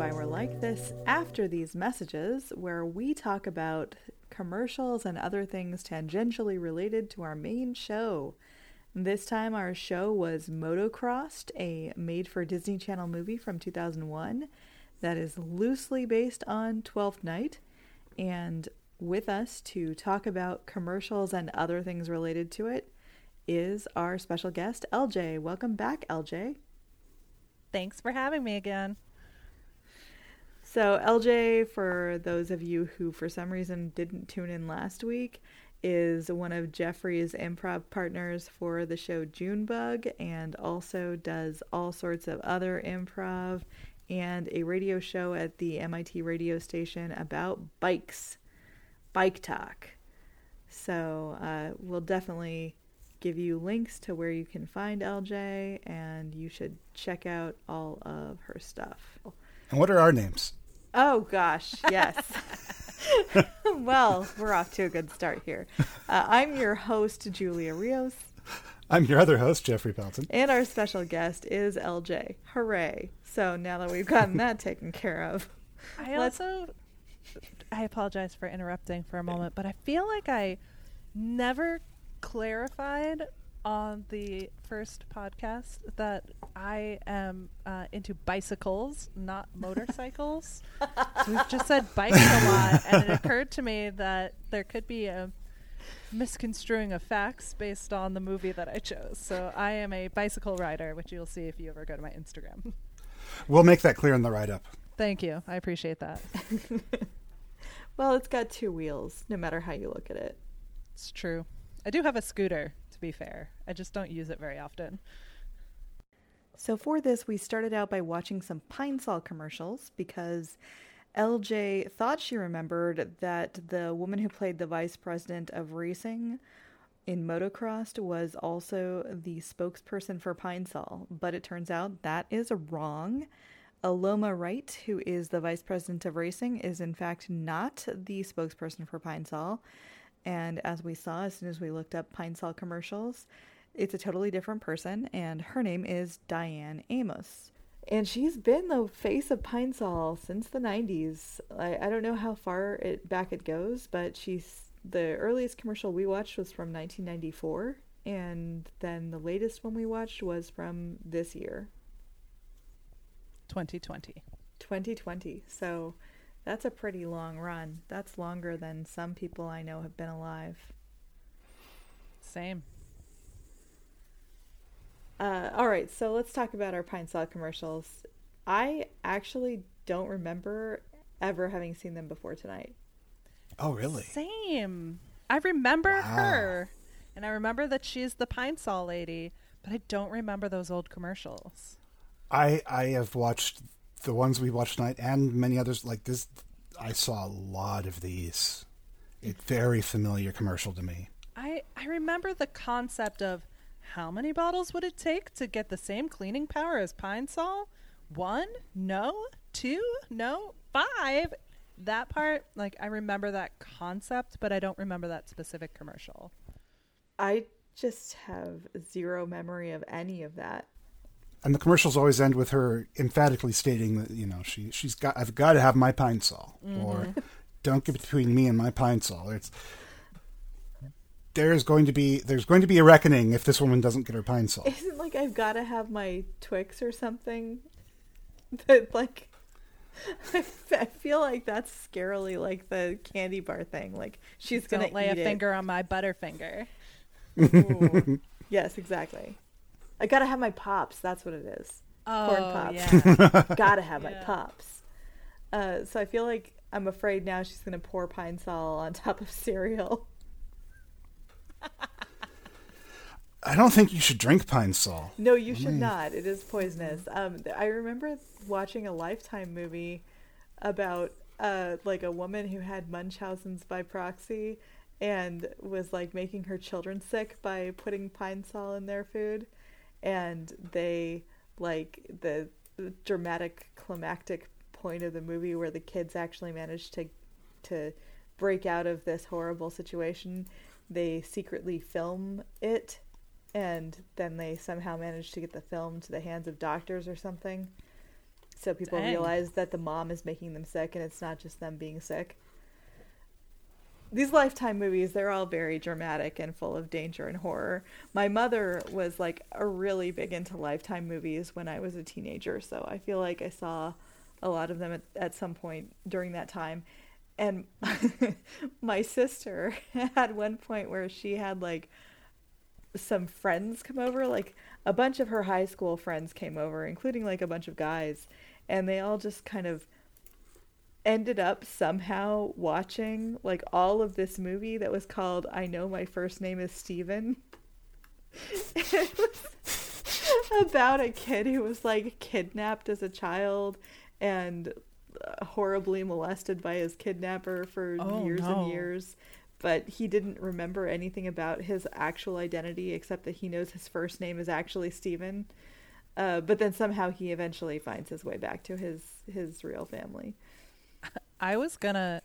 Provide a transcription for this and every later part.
Why We're Like This After These Messages, where we talk about commercials and other things tangentially related to our main show. This time, our show was Motocrossed, a made for Disney Channel movie from 2001 that is loosely based on Twelfth Night. And with us to talk about commercials and other things related to it is our special guest, LJ. Welcome back, LJ. Thanks for having me again. So, LJ, for those of you who for some reason didn't tune in last week, is one of Jeffrey's improv partners for the show Junebug and also does all sorts of other improv and a radio show at the MIT radio station about bikes, Bike Talk. So, uh, we'll definitely give you links to where you can find LJ, and you should check out all of her stuff. And what are our names? Oh gosh, yes. well, we're off to a good start here. Uh, I'm your host, Julia Rios, I'm your other host, Jeffrey Pelton. and our special guest is LJ. Hooray! So now that we've gotten that taken care of, I Let's- also I apologize for interrupting for a moment, but I feel like I never clarified on the first podcast that I am uh, into bicycles, not motorcycles. so we've just said bikes a lot, and it occurred to me that there could be a misconstruing of facts based on the movie that I chose. So I am a bicycle rider, which you'll see if you ever go to my Instagram. We'll make that clear in the write up. Thank you. I appreciate that. well, it's got two wheels, no matter how you look at it. It's true. I do have a scooter, be fair. I just don't use it very often. So for this, we started out by watching some Pine Sol commercials because LJ thought she remembered that the woman who played the vice president of racing in motocross was also the spokesperson for Pine Sol, but it turns out that is wrong. Aloma Wright, who is the vice president of racing, is in fact not the spokesperson for Pine Sol. And as we saw as soon as we looked up Pine Sol commercials, it's a totally different person, and her name is Diane Amos. And she's been the face of Pine Sol since the 90s. I, I don't know how far it back it goes, but she's the earliest commercial we watched was from 1994, and then the latest one we watched was from this year, 2020. 2020. So that's a pretty long run. That's longer than some people I know have been alive. Same. Uh, all right, so let's talk about our Pine Sol commercials. I actually don't remember ever having seen them before tonight. Oh, really? Same. I remember Wow. her. And I remember that she's the Pine Sol lady, but I don't remember those old commercials. I I have watched the ones we watched tonight and many others like this. I saw a lot of these. It's very familiar commercial to me. I, I remember the concept of how many bottles would it take to get the same cleaning power as Pine Sol? One? No. Two? No. Five? That part, like, I remember that concept, but I don't remember that specific commercial. I just have zero memory of any of that. And the commercials always end with her emphatically stating that you know she she's got I've got to have my pine sol mm-hmm. or don't get between me and my pine sol. It's there's going to be there's going to be a reckoning if this woman doesn't get her pine sol. Isn't like I've got to have my Twix or something? That like I, f- I feel like that's scarily like the candy bar thing. Like she's gonna Don't lay a it. finger on my butterfinger. Ooh. yes, exactly. I gotta have my pops. That's what it is. Corn Oh, pops. yeah. gotta have my pops. Uh, so I feel like I'm afraid now she's gonna pour pine sol on top of cereal. I don't think you should drink pine sol. No, you should Mm. not. It is poisonous. Um, I remember watching a Lifetime movie about uh, like a woman who had Munchausen's by proxy and was like making her children sick by putting pine sol in their food, and they like the, the dramatic climactic point of the movie where the kids actually manage to to break out of this horrible situation. They secretly film it and then they somehow manage to get the film to the hands of doctors or something. So people Dang. realize that the mom is making them sick and it's not just them being sick. These Lifetime movies, they're all very dramatic and full of danger and horror. My mother was like a really big into Lifetime movies when I was a teenager, so I feel like I saw a lot of them at, at some point during that time. And my sister had one point where she had like some friends come over like a bunch of her high school friends came over including like a bunch of guys and they all just kind of ended up somehow watching like all of this movie that was called I know my first name is Steven it was about a kid who was like kidnapped as a child and uh, horribly molested by his kidnapper for Oh, years no. and years but he didn't remember anything about his actual identity except that he knows his first name is actually Steven. Uh, but then somehow he eventually finds his way back to his his real family. I was gonna,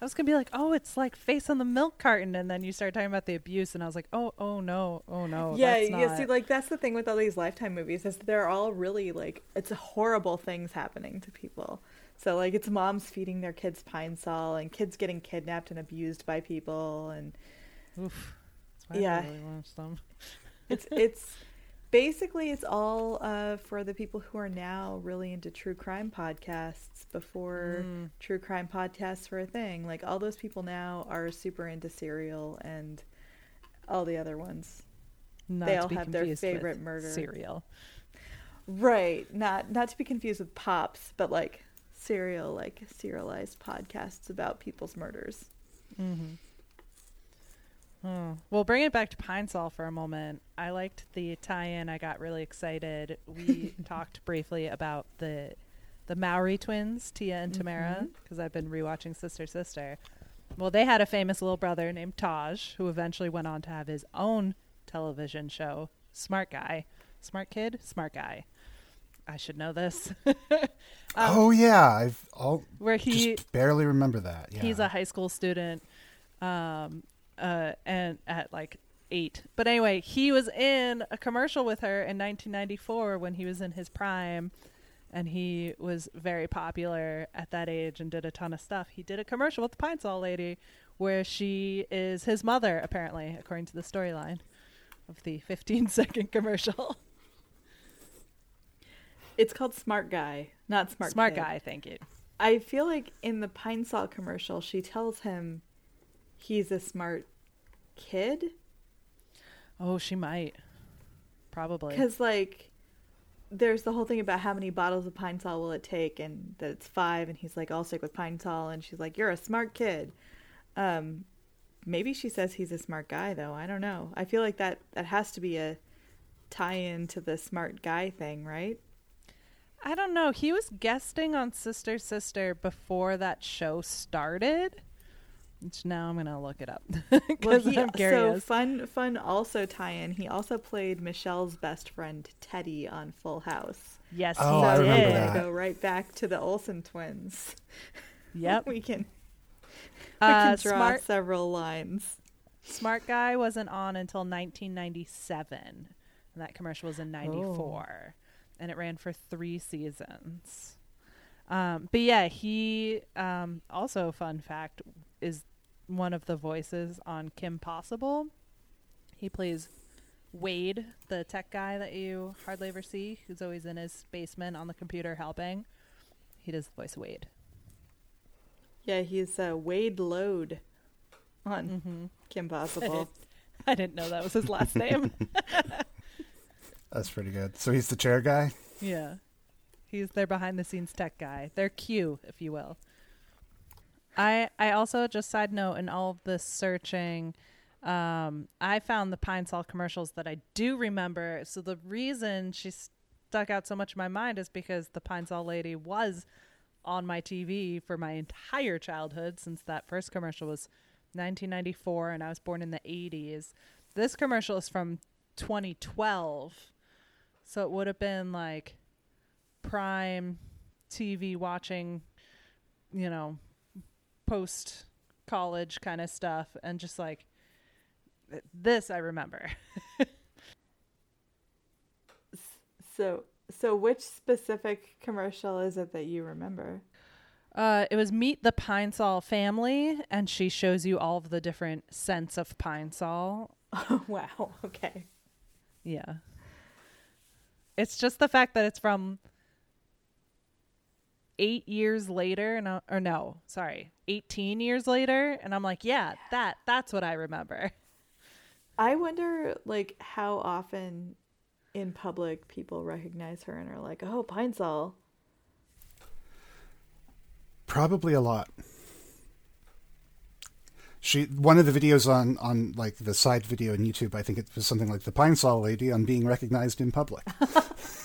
I was gonna be like, oh, it's like face on the milk carton, and then you start talking about the abuse, and I was like, oh, oh no, oh no, yeah, that's yeah. See, like that's the thing with all these Lifetime movies is they're all really like it's horrible things happening to people. So like it's moms feeding their kids pine sol and kids getting kidnapped and abused by people and Oof. That's why Yeah. really it's it's basically it's all uh, for the people who are now really into true crime podcasts before Mm. true crime podcasts were a thing like all those people now are super into serial and all the other ones Not they all have their favorite murder cereal. right not not to be confused with pops but like serial like serialized podcasts about people's murders Mm-hmm. Oh. Well, bring it back to Pine Sol for a moment. I liked the tie-in. I got really excited. We talked briefly about the the Mowry twins, Tia and Tamara, Mhm. because I've been rewatching Sister Sister. Well, they had a famous little brother named Taj, who eventually went on to have his own television show. Smart guy, smart kid, smart guy. I should know this. oh yeah, I've all Um, where he barely remember that. Yeah. He's a high school student, um, uh, and at like eight. But anyway, he was in a commercial with her in 1994 when he was in his prime, and he was very popular at that age and did a ton of stuff. He did a commercial with the Pine Sol lady, where she is his mother, apparently, according to the storyline of the 15 second commercial. it's called smart guy not smart Smart Kid. guy, thank you. I feel like in the Pine Sol commercial, she tells him he's a smart kid. Oh, she might. Probably. Because, like, there's the whole thing about how many bottles of Pine Sol will it take, and that it's five, and he's like, I'll stick with Pine Sol, and she's like, You're a smart kid. Um, maybe she says he's a smart guy, though. I don't know. I feel like that, that has to be a tie in to the smart guy thing, right? I don't know. He was guesting on Sister Sister before that show started. Which now I'm gonna look it up Well, because he, I'm so fun, fun. Also tie-in. He also played Michelle's best friend Teddy on Full House. yes, Oh, he I so did. remember we're that. gonna go right back to the Olsen twins. Yep. we can we Uh, can draw smart several lines. Smart Guy wasn't on until 1997, and that commercial was in '94, and it ran for three seasons. Um, but yeah, he um, also fun fact is one of the voices on Kim Possible. He plays Wade, the tech guy that you hardly ever see, who's always in his basement on the computer helping. He does the voice of Wade. Yeah, he's uh, Wade Load on Mm-hmm. Kim Possible. I didn't know that was his last name. That's pretty good. So he's the chair guy. Yeah. He's their behind the scenes tech guy. Their Q, if you will. I I also just side note in all of this searching, um, I found the Pine Sol commercials that I do remember. So the reason she stuck out so much in my mind is because the Pine Sol lady was on my TV for my entire childhood since that first commercial was 1994 and I was born in the 80s. This commercial is from 2012. So it would have been like prime TV watching, you know, post college kind of stuff and just like this I remember. So, so which specific commercial is it that you remember? Uh, it was Meet the Pine Sol family, and she shows you all of the different scents of Pine Sol. Oh, wow. Okay. Yeah. It's just the fact that it's from eight years later, and I- or no, sorry, eighteen years later, and I'm like, yeah, that that's what I remember. I wonder, like, how often in public people recognize her and are like, "Oh, Pine Sol." Probably a lot. She one of the videos on on like the side video on YouTube. I think it was something like the Pine Sol lady on being recognized in public.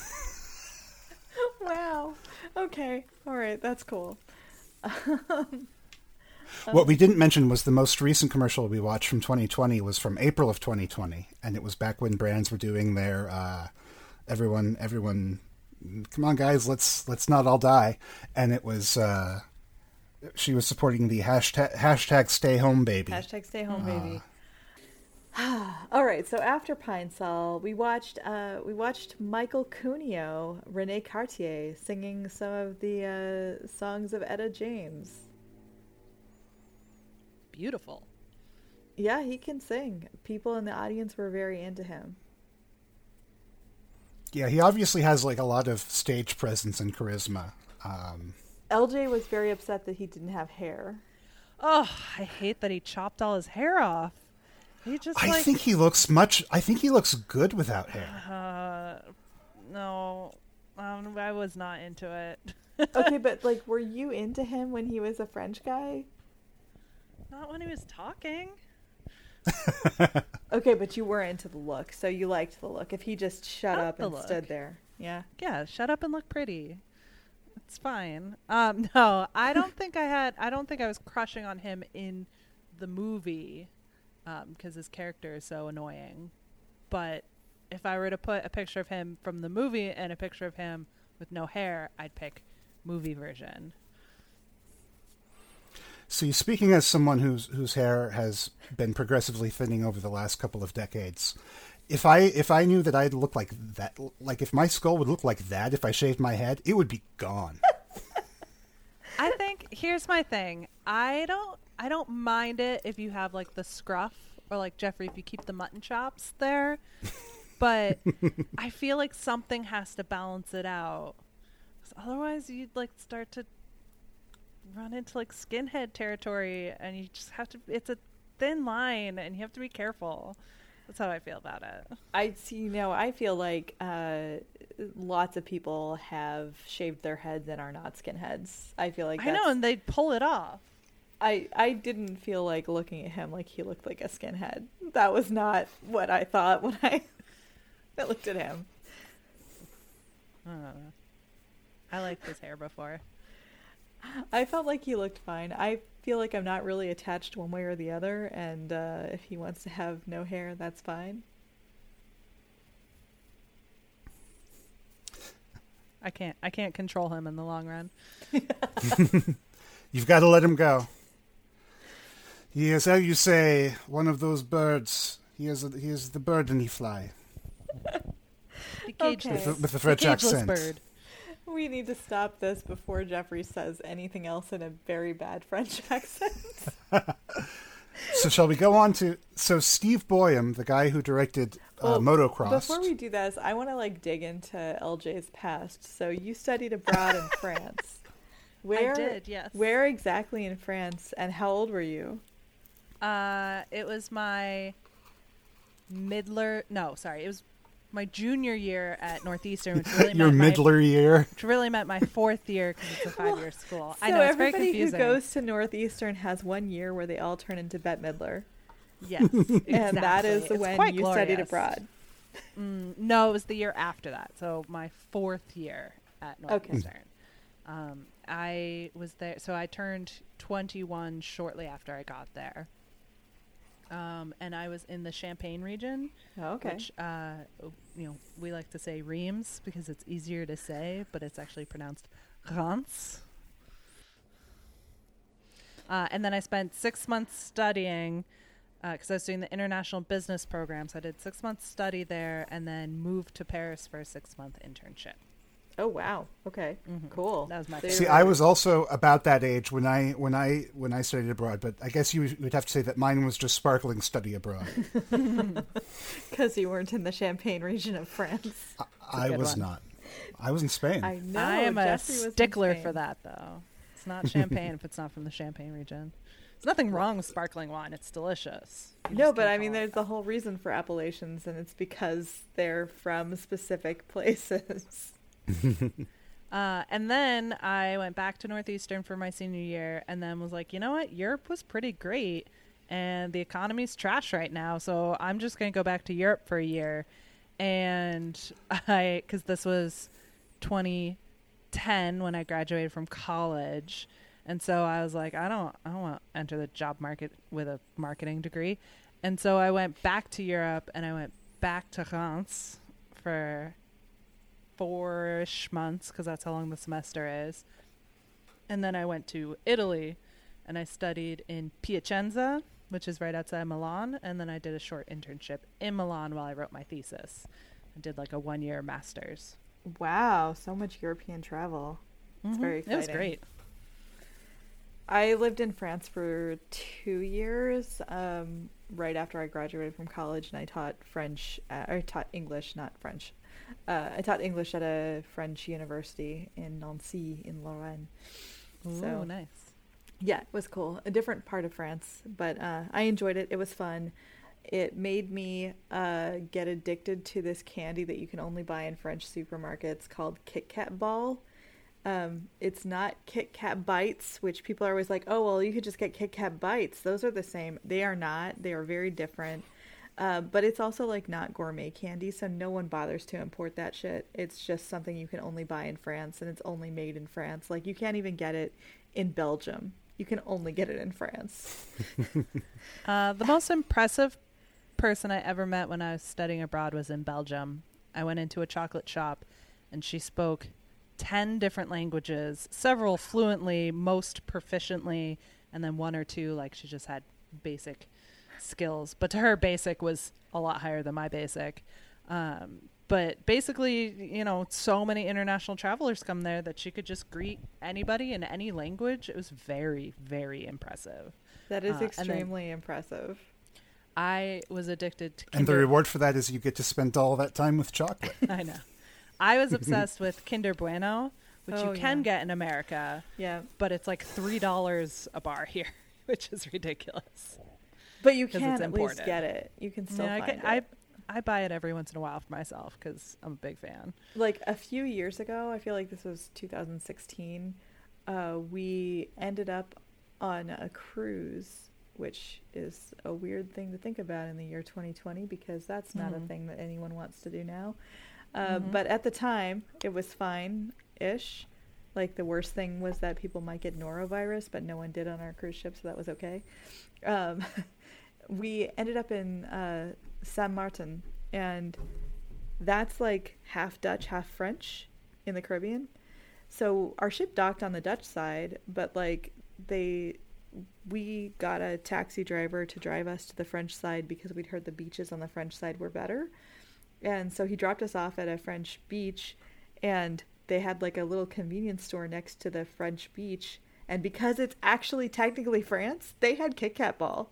Wow. Okay. All right. That's cool. What we didn't mention was the most recent commercial we watched from 2020 was from April of 2020, and it was back when brands were doing their uh, everyone everyone come on guys let's let's not all die, and it was uh, she was supporting the hashtag hashtag Stay Home Baby. Hashtag Stay Home Baby. All right. So after Pine Sol, we watched uh, we watched Michael Cunio, Rene Cartier singing some of the uh, songs of Etta James. Beautiful. Yeah, he can sing. People in the audience were very into him. Yeah, he obviously has like a lot of stage presence and charisma. Um, LJ was very upset that he didn't have hair. Oh, I hate that he chopped all his hair off. He just I like think he looks much. I think he looks good without hair. uh, no, um, I was not into it. Okay, but like, were you into him when he was a French guy? not when he was talking. Okay, but you were into the look, so you liked the look. If he just shut I like up and look. stood there, yeah. Yeah, shut up and look pretty. It's fine. Um, no, I don't think I had. I don't think I was crushing on him in the movie Um, because his character is so annoying. But if I were to put a picture of him from the movie and a picture of him with no hair, I'd pick movie version. See, speaking as someone whose whose hair has been progressively thinning over the last couple of decades, if I if I knew that I'd look like that, like if my skull would look like that if I shaved my head, it would be gone. I think here's my thing. I don't I don't mind it if you have like the scruff or like Jeffrey if you keep the mutton chops there. But I feel like something has to balance it out. 'Cause otherwise you'd like start to run into like skinhead territory and you just have to it's a thin line and you have to be careful. That's how I feel about it. I see. You know, I feel like uh, lots of people have shaved their heads and are not skinheads. I feel like I know and they pull it off. I I didn't feel like looking at him like he looked like a skinhead. That was not what I thought when I I looked at him. I don't know. I liked his hair before. I felt like he looked fine. I feel like I'm not really attached one way or the other, and uh, if he wants to have no hair, that's fine. I can't. I can't control him in the long run. You've got to let him go. He is, how you say, one of those birds. He is, a, he is the bird and he fly. The Okay. With, the- with the the French cageless accent. bird. We need to stop this before Jeffrey says anything else in a very bad French accent. So shall we go on to so Steve Boyum, the guy who directed uh, Well, Motocross. Before we do this, I want to like dig into LJ's past. So you studied abroad in France. Where did, yes. Where exactly in France, and how old were you? Uh, it was my midler. No, sorry, it was my junior year at Northeastern, which really Your meant my, midler year. which really meant my fourth year because it's a five-year school. I so know it's very everybody who goes to Northeastern has one year where they all turn into Bette Midler, yes, exactly. and that is It's when quite you studied abroad. Mm, no, it was the year after that. So my fourth year at Okay. Northeastern. Um, I was there. So I turned 21 shortly after I got there. Um, and I was in the Champagne region, Oh, okay. which uh, you know we like to say Reims because it's easier to say, but it's actually pronounced Reims. Uh, and then I spent six months studying because I was doing the international business program. So I did six months study there, and then moved to Paris for a six month internship. Oh wow. Okay. Mm-hmm. Cool. That was my So favorite. See, I was also about that age when I when I when I studied abroad, but I guess you would have to say that mine was just sparkling study abroad. because you weren't in the Champagne region of France. I good was one. not. I was in Spain. I know. I am a Jeffrey was stickler for that, though. It's not champagne if it's not from the Champagne region. There's nothing wrong with sparkling wine. It's delicious. You No, but I mean, there's the whole reason for appellations, and it's because they're from specific places. Uh, and then I went back to Northeastern for my senior year, and then was like, you know what, Europe was pretty great, and the economy's trash right now, so I'm just gonna go back to Europe for a year. And I, because this was 2010 when I graduated from college, and so I was like, I don't, I don't want to enter the job market with a marketing degree, and so I went back to Europe, and I went back to France for four-ish months because that's how long the semester is. And then I went to Italy and I studied in Piacenza, which is right outside Milan. And then I did a short internship in Milan while I wrote my thesis. I did like a one year master's. Wow, so much European travel. It's Mhm. very It was great. I lived in France for two years, um, right after I graduated from college, and I taught French. Uh, I taught English, not French. Uh, I taught English at a French university in Nancy, in Lorraine. Ooh, So- nice. Yeah, it was cool. A different part of France, but uh, I enjoyed it. It was fun. It made me uh, get addicted to this candy that you can only buy in French supermarkets called Kit Kat Ball. Um, it's not Kit Kat Bites, which people are always like, oh, well, you could just get Kit Kat Bites. Those are the same. They are not. They are very different. Uh, but it's also like not gourmet candy, so no one bothers to import that shit. It's just something you can only buy in France, and it's only made in France. Like you can't even get it in Belgium. You can only get it in France. Uh, the most impressive person I ever met when I was studying abroad was in Belgium. I went into a chocolate shop and she spoke 10 different languages, several fluently, most proficiently, and then one or two like she just had basic skills. But to her, basic was a lot higher than my basic. Um, but basically, you know, so many international travelers come there that she could just greet anybody in any language. It was very, very impressive. That is Uh, extremely impressive. I was addicted to and the reward for that is you get to spend all that time with chocolate. I know. I was obsessed with Kinder Bueno, which Oh, you can yeah. get in America, Yeah, but it's like three dollars a bar here, which is ridiculous. But you can it's at least get it. You can still Yeah, I, find get- I it. I buy it every once in a while for myself because I'm a big fan. like a few years ago, I feel like this was 2016, uh, we ended up on a cruise, which is a weird thing to think about in the year 2020 because that's not a Mhm. thing that anyone wants to do now. Uh, But at the time, it was fine ish. Like the worst thing was that people might get norovirus, but no one did on our cruise ship, so that was okay. Um, we ended up in uh, Saint Martin, and that's like half Dutch, half French in the Caribbean. So our ship docked on the Dutch side, but like they we got a taxi driver to drive us to the French side because we'd heard the beaches on the French side were better. And so he dropped us off at a French beach and they had like a little convenience store next to the French beach. And because it's actually technically France, they had Kit Kat ball.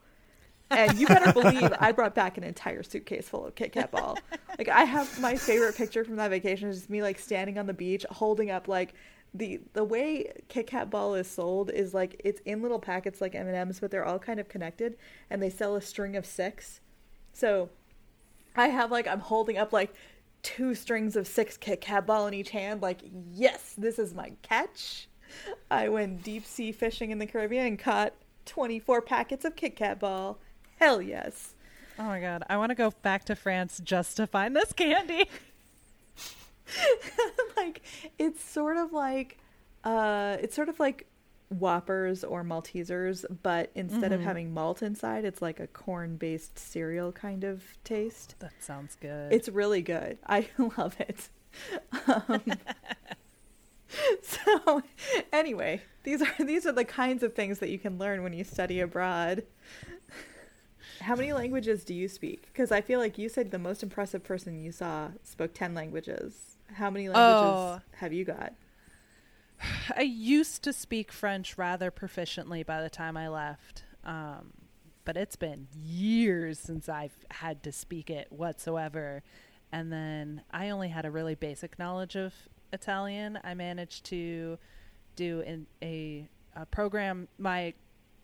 And you better believe I brought back an entire suitcase full of Kit Kat ball. Like I have my favorite picture from that vacation is just me like standing on the beach holding up like the the way Kit Kat ball is sold is like it's in little packets like M and M's, but they're all kind of connected, and they sell a string of six. So I have like I'm holding up like two strings of six Kit Kat ball in each hand. Like yes, this is my catch. I went deep sea fishing in the Caribbean and caught 24 packets of Kit Kat ball. Hell yes. Oh my god, I want to go back to France just to find this candy. like it's sort of like uh it's sort of like whoppers or maltesers but instead of Mhm. having malt inside it's like a corn based cereal kind of taste That sounds good. it's really good i love it um, so anyway these are these are the kinds of things that you can learn when you study abroad how many languages do you speak because i feel like you said the most impressive person you saw spoke 10 languages how many languages Oh. have you got I used to speak French rather proficiently by the time I left. Um, but it's been years since I've had to speak it whatsoever. And then I only had a really basic knowledge of Italian. I managed to do in a, a program. My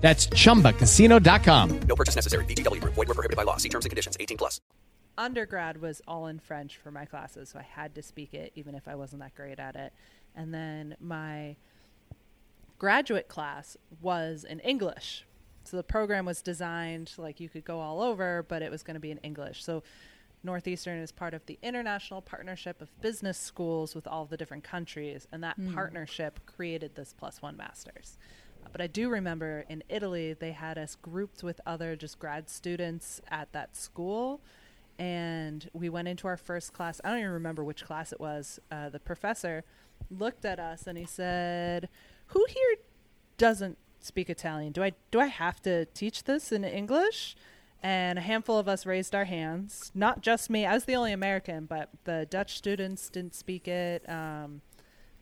That's chumbacasino.com. No purchase necessary. VGW Group. Void were prohibited by law. See terms and conditions. 18 plus. undergrad was all in French for my classes, so I had to speak it even if I wasn't that great at it. And then my graduate class was in English. So the program was designed like you could go all over, but it was going to be in English. So Northeastern is part of the International Partnership of Business Schools with all the different countries, and that Hmm. partnership created this plus one masters. But I do remember in Italy, they had us grouped with other just grad students at that school. And we went into our first class. I don't even remember which class it was. Uh, the professor looked at us and he said, Who here doesn't speak Italian? Do I do I have to teach this in English? And a handful of us raised our hands. Not just me. I was the only American, but the Dutch students didn't speak it. Um,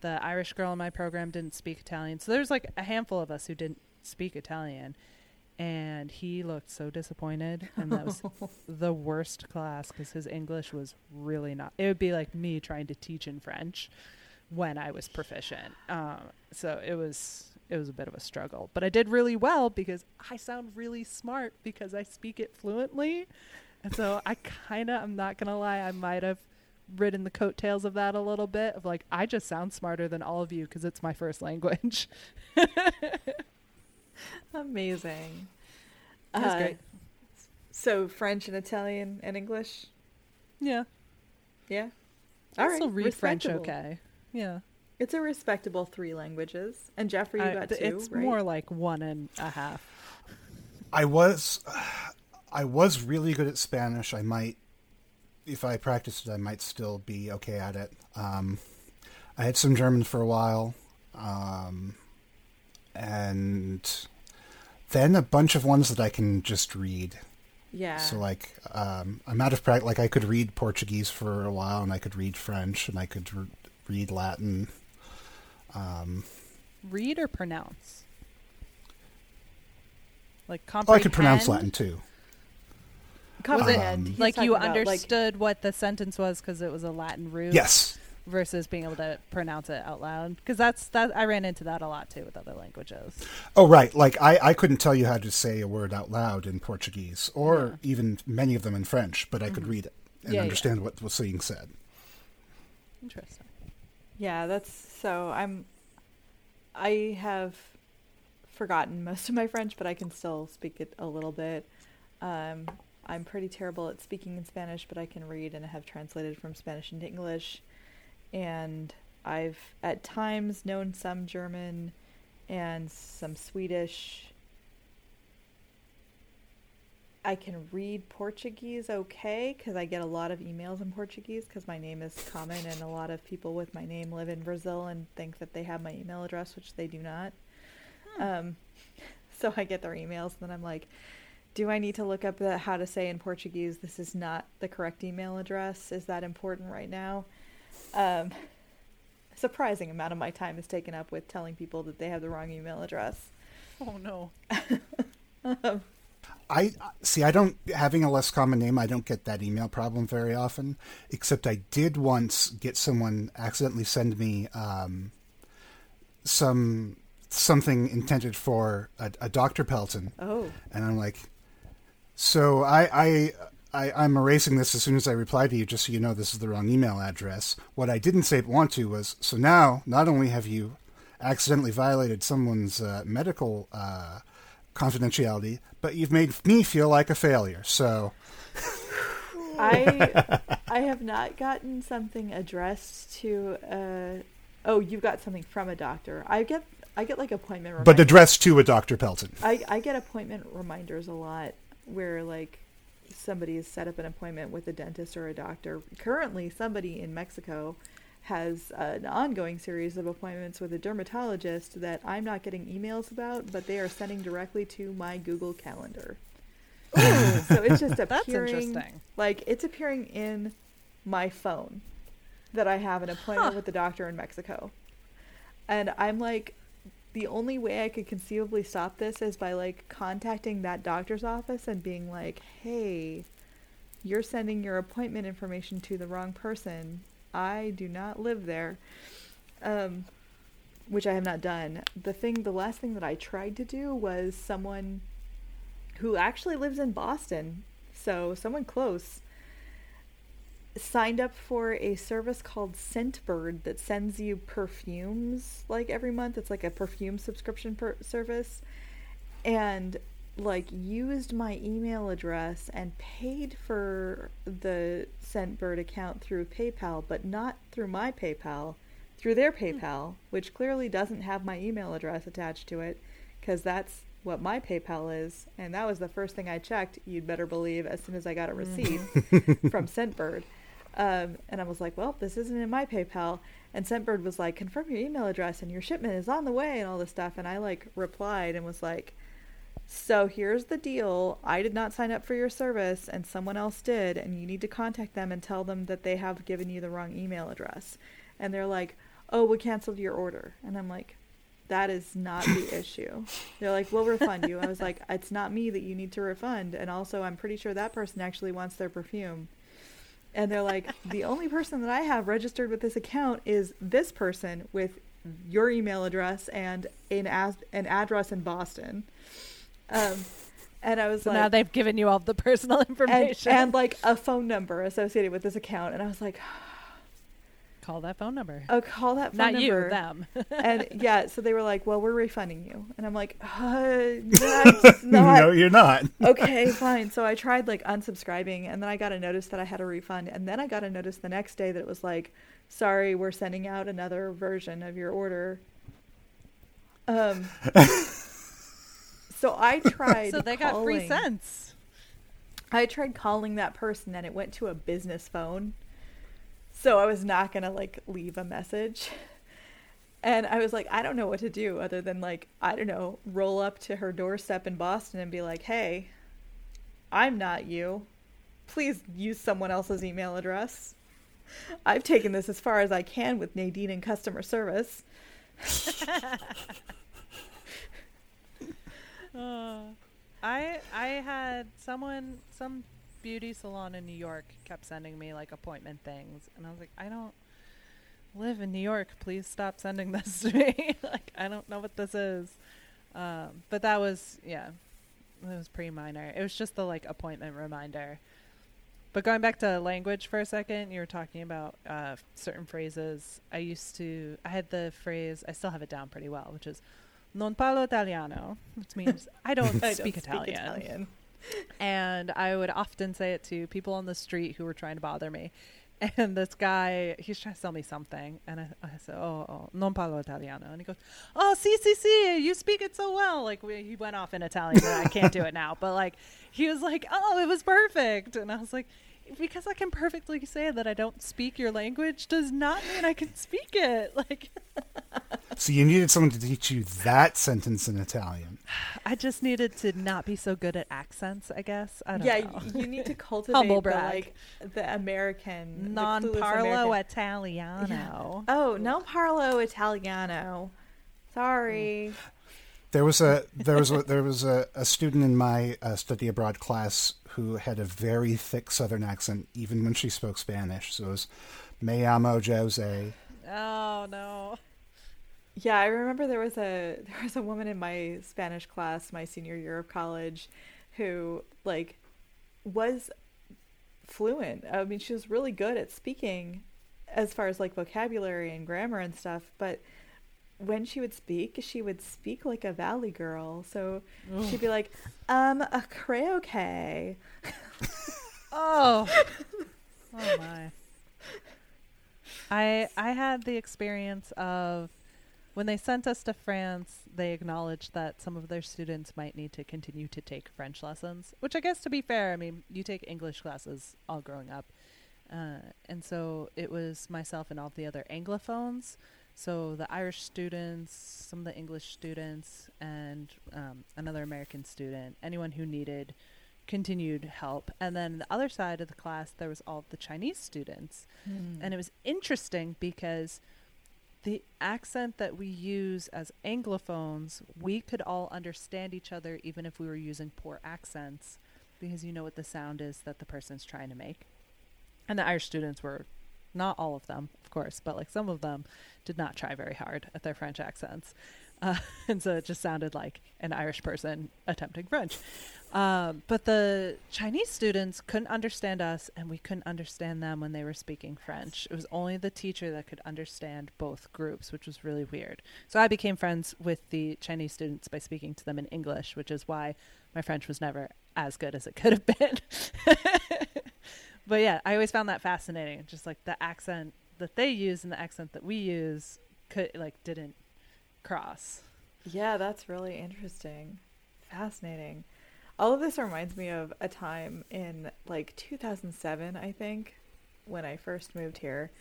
the Irish girl in my program didn't speak Italian. So there's like a handful of us who didn't speak Italian. And he looked so disappointed. And that was the worst class because his English was really not. It would be like me trying to teach in French when I was proficient. Um, so it was it was a bit of a struggle, but I did really well because I sound really smart because I speak it fluently, and so I kind of I'm not gonna lie I might have ridden the coattails of that a little bit of like I just sound smarter than all of you because it's my first language. Amazing. It was Uh, great. So French and Italian and English. Yeah. Yeah. I All also right. read French okay. Yeah. It's a respectable three languages. And Jeffrey, you I- got two, it's right? more like one and a half. I was I was really good at Spanish. I might if I practiced it I might still be okay at it. Um, I had some German for a while. Um, and then a bunch of ones that I can just read. Yeah. So like um, I'm out of practice. Like I could read Portuguese for a while, and I could read French, and I could re- read Latin. Um, Read or pronounce? Like oh, I could pronounce Latin too. Was it Um, like you about, like- understood what the sentence was because it was a Latin root? Yes. versus being able to pronounce it out loud because that's that I ran into that a lot too with other languages. Oh, right. Like I, I couldn't tell you how to say a word out loud in Portuguese, or even many of them in French, but I could read it and Yeah, yeah. understand what was being said. Interesting. Yeah, that's so I'm I have forgotten most of my French, but I can still speak it a little bit. Um, I'm pretty terrible at speaking in Spanish, but I can read and have translated from Spanish into English. And I've at times known some German and some Swedish. I can read Portuguese okay because I get a lot of emails in Portuguese because my name is common and a lot of people with my name live in Brazil and think that they have my email address, which they do not. Um, so I get their emails and then I'm like, do I need to look up the, how to say in Portuguese this is not the correct email address? Is that important right now? Um, surprising amount of my time is taken up with telling people that they have the wrong email address. Oh no. I see. I don't having a less common name. I don't get that email problem very often. Except I did once get someone accidentally send me um, some something intended for a, a Dr. Pelton, Oh, and I'm like, so I, I I I'm erasing this as soon as I reply to you, just so you know this is the wrong email address. What I didn't say but want to was so now not only have you accidentally violated someone's uh, medical uh, confidentiality, but you've made me feel like a failure. So I I have not gotten something addressed to. Uh, oh, you got something from a doctor. I get I get like appointment. Reminders. But addressed to a Dr. Pelton. I I get appointment reminders a lot where like somebody has set up an appointment with a dentist or a doctor. Currently, somebody in Mexico has uh, an ongoing series of appointments with a dermatologist that I'm not getting emails about, but they are sending directly to my Google Calendar. so it's just appearing That's interesting. like it's appearing in my phone that I have an appointment Huh. with the doctor in Mexico. And I'm like the only way I could conceivably stop this is by like contacting that doctor's office and being like, "Hey, you're sending your appointment information to the wrong person. I do not live there." Um which I have not done. The thing the last thing that I tried to do was someone who actually lives in Boston. So, someone close signed up for a service called Scentbird that sends you perfumes like every month. It's like a perfume subscription per- service. And like used my email address and paid for the Scentbird account through PayPal, but not through my PayPal, through their hmm. PayPal, which clearly doesn't have my email address attached to it because that's what my PayPal is. And that was the first thing I checked, you'd better believe, as soon as I got a hmm. receipt from Scentbird. Um, and I was like, well, this isn't in my PayPal. And Scentbird was like, confirm your email address and your shipment is on the way and all this stuff. And I like replied and was like, so here's the deal. I did not sign up for your service and someone else did. And you need to contact them and tell them that they have given you the wrong email address. And they're like, oh, we canceled your order. And I'm like, that is not the issue. They're like, we'll refund you. I was like, it's not me that you need to refund. And also, I'm pretty sure that person actually wants their perfume. And they're like, the only person that I have registered with this account is this person with your email address and an, as- an address in Boston. Um, and I was So like, now they've given you all the personal and, information. and like a phone number associated with this account. And I was like, Call that phone number. oh, call that phone Not number. you, them. and yeah, so they were like, "Well, we're refunding you," and I'm like, uh, not no, you're not. okay, fine." So I tried like unsubscribing, and then I got a notice that I had a refund, and then I got a notice the next day that it was like, "Sorry, we're sending out another version of your order." Um. so I tried. so they got free cents. I tried calling that person, and it went to a business phone. So I was not gonna like leave a message. And I was like, I don't know what to do other than like, I don't know, roll up to her doorstep in Boston and be like, hey, I'm not you. Please use someone else's email address. I've taken this as far as I can with Nadine in customer service. Uh, I I had someone some beauty salon in New York kept sending me like appointment things, and I was like, I don't live in New York. Please stop sending this to me. like I don't know what this is. Um, but that was yeah, it was pretty minor. It was just the like appointment reminder. But going back to language for a second, you were talking about uh, certain phrases. I used to, I had the phrase, I still have it down pretty well, which is non parlo italiano, which means I don't, I speak, don't Italian. Italian. And I would often say it to people on the street who were trying to bother me. And this guy, he's trying to sell me something. And I, I said, oh, oh, non parlo italiano. And he goes, oh, si, si, si, you speak it so well. Like, we, he went off in Italian, I can't do it now. But, like, he was like, oh, it was perfect. And I was like, because I can perfectly say that I don't speak your language does not mean I can speak it. Like, So you needed someone to teach you that sentence in Italian. I just needed to not be so good at accents, I guess. I don't Yeah, know. you need to cultivate the, like the American the non parlo American- Italiano. Oh, non parlo Italiano. Sorry. There was a there was a, there was a, a student in my uh, study abroad class who had a very thick Southern accent, even when she spoke Spanish. So it was "Me amo Jose." Oh no. Yeah, I remember there was a there was a woman in my Spanish class my senior year of college who like was fluent. I mean, she was really good at speaking as far as like vocabulary and grammar and stuff, but when she would speak, she would speak like a valley girl. So she'd be like, "Um, a okay." Oh. oh my. I I had the experience of when they sent us to France, they acknowledged that some of their students might need to continue to take French lessons, which I guess to be fair, I mean, you take English classes all growing up. Uh, and so it was myself and all the other Anglophones. So the Irish students, some of the English students, and um, another American student, anyone who needed continued help. And then the other side of the class, there was all the Chinese students. And it was interesting because the accent that we use as Anglophones, we could all understand each other even if we were using poor accents because you know what the sound is that the person's trying to make. And the Irish students were not all of them, of course, but like some of them did not try very hard at their French accents. Uh, and so it just sounded like an Irish person attempting French. Um, but the Chinese students couldn't understand us, and we couldn't understand them when they were speaking French. It was only the teacher that could understand both groups, which was really weird. So I became friends with the Chinese students by speaking to them in English, which is why my French was never as good as it could have been. but yeah, I always found that fascinating. Just like the accent that they use and the accent that we use could like didn't cross. Yeah, that's really interesting. Fascinating. All of this reminds me of a time in like 2007, I think, when I first moved here.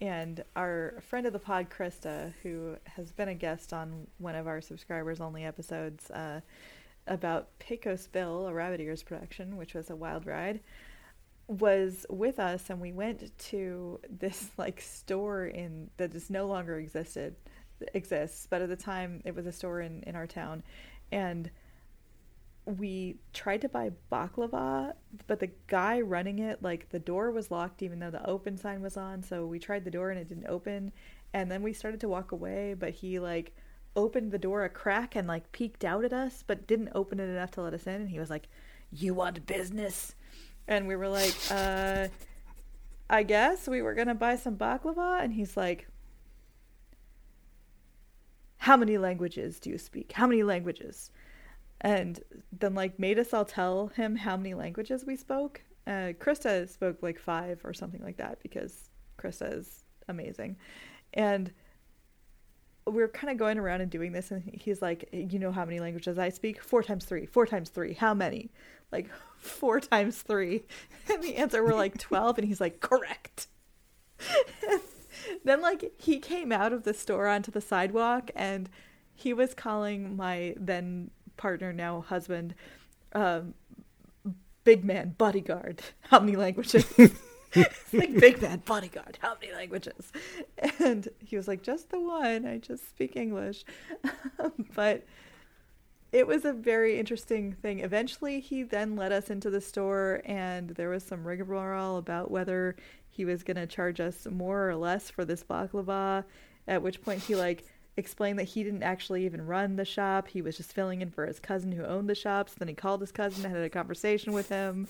And our friend of the pod, Krista, who has been a guest on one of our subscribers only episodes uh, about Pecos Bill, a Rabbit Ears production, which was a wild ride, was with us and we went to this like store in that just no longer existed exists but at the time it was a store in in our town. And we tried to buy baklava but the guy running it like the door was locked even though the open sign was on. So we tried the door and it didn't open. And then we started to walk away but he like opened the door a crack and like peeked out at us but didn't open it enough to let us in. And he was like you want business and we were like, uh, I guess we were to buy some baklava. And he's like, How many languages do you speak? How many languages? And then, like, made us all tell him how many languages we spoke. Uh, Krista spoke like five or something like that because Krista is amazing. And we are kind of going around and doing this, and he's like, You know how many languages I speak? Four times three. Four times three. How many? Like, four times three. And the answer were like 12, and he's like, Correct. then, like, he came out of the store onto the sidewalk, and he was calling my then partner, now husband, um, big man bodyguard. How many languages? like big man bodyguard how many languages and he was like just the one i just speak english but it was a very interesting thing eventually he then led us into the store and there was some rigmarole about whether he was going to charge us more or less for this baklava. At which point he like explained that he didn't actually even run the shop. He was just filling in for his cousin who owned the shops. Then he called his cousin and had a conversation with him.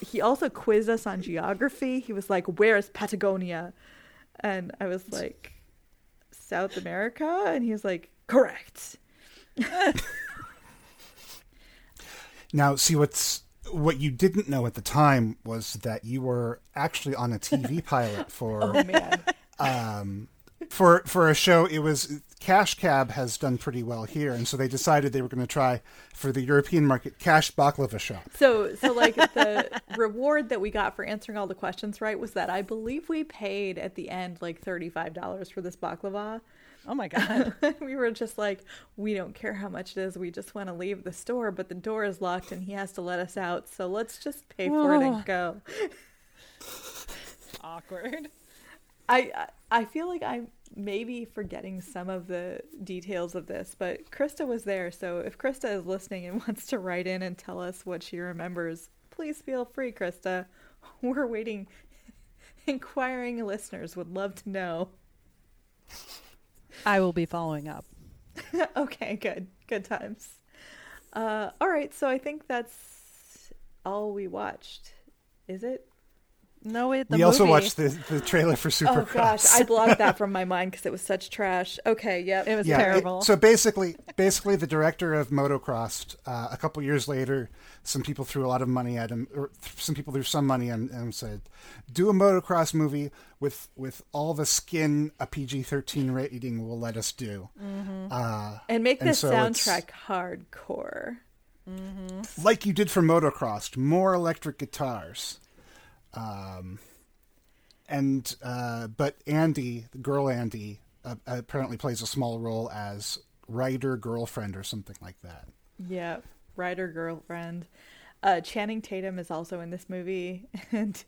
He also quizzed us on geography. He was like, "Where is Patagonia?" And I was like, "South America." And he was like, "Correct." Now, see what's what you didn't know at the time was that you were actually on a TV pilot for Oh man. um, for for a show. It was Cash Cab has done pretty well here, and so they decided they were going to try for the European market Cash Baklava Shop. So, so like the reward that we got for answering all the questions right was that I believe we paid at the end like thirty five dollars for this baklava. Oh my god. we were just like, we don't care how much it is. We just want to leave the store, but the door is locked and he has to let us out. So let's just pay for it and go. Awkward. I I- I feel like I'm maybe forgetting some of the details of this, but Krista was there. So if Krista is listening and wants to write in and tell us what she remembers, please feel free, Krista. We're waiting. Inquiring listeners would love to know. I will be following up. okay, good. Good times. Uh, all right, so I think that's all we watched. Is it? No, wait. The we also watched the the trailer for Supercross. Oh gosh, I blocked that from my mind because it was such trash. Okay, yep. It was Yeah, it- terrible. so basically, basically, the director of Motocross, uh, a couple years later, some people threw a lot of money at him, or th- some people threw some money at him and said, "Do a motocross movie with with all the skin a PG thirteen rating will let us do." Uh, and make the so soundtrack hardcore. like you did for Motocross, more electric guitars. Um, and uh, but Andy, the girl Andy, uh, apparently plays a small role as writer girlfriend or something like that. Yeah, writer girlfriend. Uh, Channing Tatum is also in this movie, and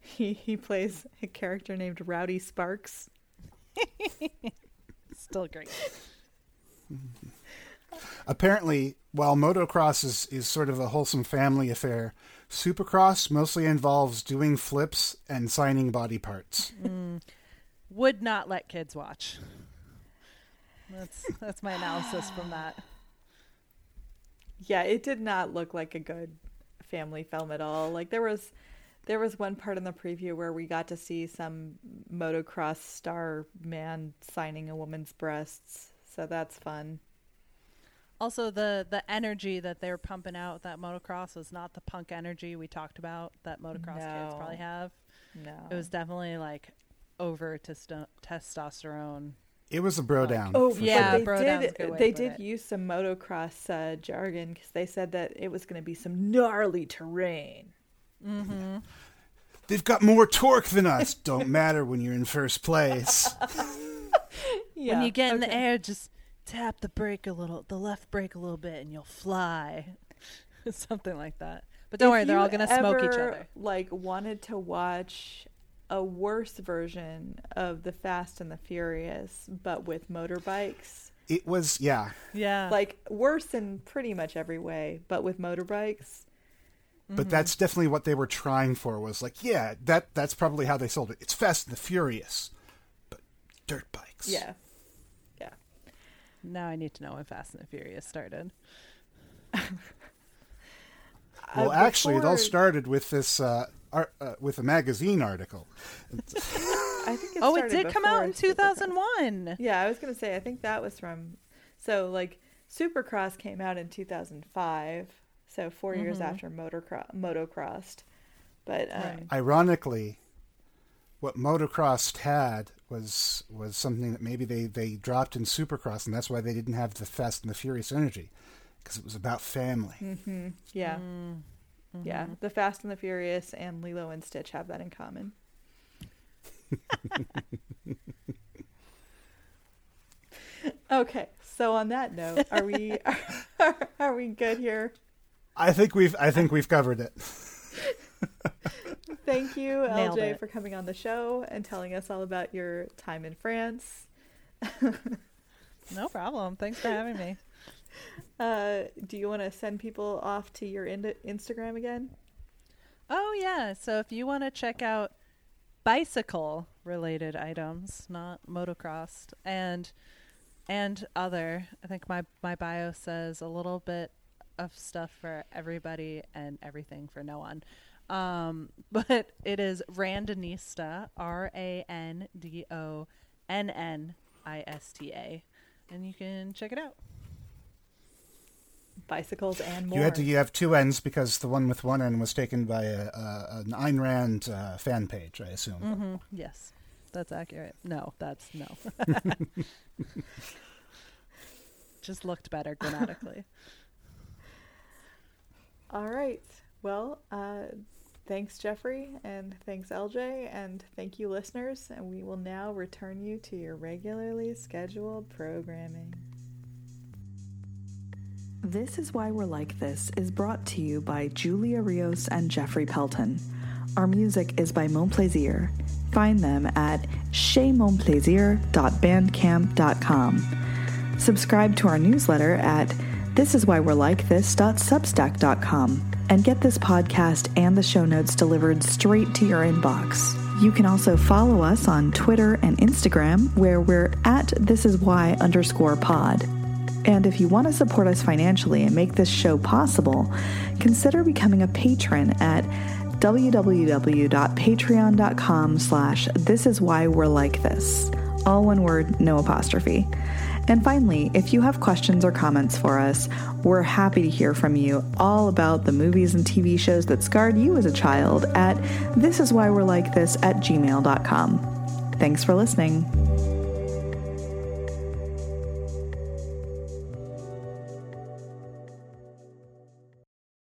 he he plays a character named Rowdy Sparks. Still great. Apparently, while motocross is, is sort of a wholesome family affair, supercross mostly involves doing flips and signing body parts. Mm. Would not let kids watch. That's that's my analysis from that. Yeah, it did not look like a good family film at all. Like there was there was one part in the preview where we got to see some motocross star man signing a woman's breasts. So that's fun. Also, the the energy that they were pumping out with that motocross was not the punk energy we talked about that motocross kids probably have. No. It was definitely like over testo- testosterone. It was a bro down. Oh, yeah, but they bro did. They did it. use some motocross uh, jargon because they said that it was going to be some gnarly terrain. They've got more torque than us. Don't matter when you're in first place. Yeah, when you get in the air, just tap the brake a little, the left brake a little bit, and you'll fly. Something like that. But don't If worry, they're all gonna smoke each other. Like wanted to watch a worse version of the Fast and the Furious, but with motorbikes. It was, yeah. Yeah. Like worse in pretty much every way, but with motorbikes. But mm-hmm. that's definitely what they were trying for. Was like, yeah, that that's probably how they sold it. It's Fast and the Furious, but dirt bikes. Yeah, yeah. Now I need to know when Fast and the Furious started. Well, Uh, actually, it all started with this uh, art, uh, with a magazine article. I think it oh, it did come out in 2001. Yeah, I was gonna say I think that was from. So like Supercross came out in 2005, so 4 years Mm-hmm. after Motocross, Motocrossed. But um, Right. Ironically, what motocross had was was something that maybe they they dropped in Supercross, and that's why they didn't have the Fast and the Furious energy because it was about family. yeah, Mm-hmm. yeah, the Fast and the Furious and Lilo and Stitch have that in common. okay, so on that note, are we are, are we good here? I think we've I think we've covered it. Thank you, Nailed LJ, it. for coming on the show and telling us all about your time in France. No problem. Thanks for having me. Uh, do you want to send people off to your ind- Instagram again? Oh yeah. So if you want to check out bicycle related items, not motocross, and and other. I think my my bio says a little bit of stuff for everybody and everything for no one. Um, but it is Randonnista, R A N D O N N I S T A, and you can check it out. Bicycles and more. You had to you have two ends because the one with one end was taken by a, a an Ayn Rand uh, fan page, I assume. Mm-hmm. Yes, that's accurate. No, that's no. Just looked better grammatically. All right. Well, uh, thanks, Jeffrey, and thanks, LJ, and thank you, listeners. And we will now return you to your regularly scheduled programming. This is Why We're Like This is brought to you by Julia Rios and Jeffrey Pelton. Our music is by Montplaisir. Find them at chemontplaisir.bandcamp.com. Subscribe to our newsletter at thisiswhywe'relikethis.substack.com and get this podcast and the show notes delivered straight to your inbox. You can also follow us on Twitter and Instagram where we're at thisiswhy underscore pod. And if you want to support us financially and make this show possible, consider becoming a patron at www.patreon.com slash this is why we're like this. All one word, no apostrophe. And finally, if you have questions or comments for us, we're happy to hear from you all about the movies and TV shows that scarred you as a child at thisiswhywe'relikethis at gmail.com. Thanks for listening.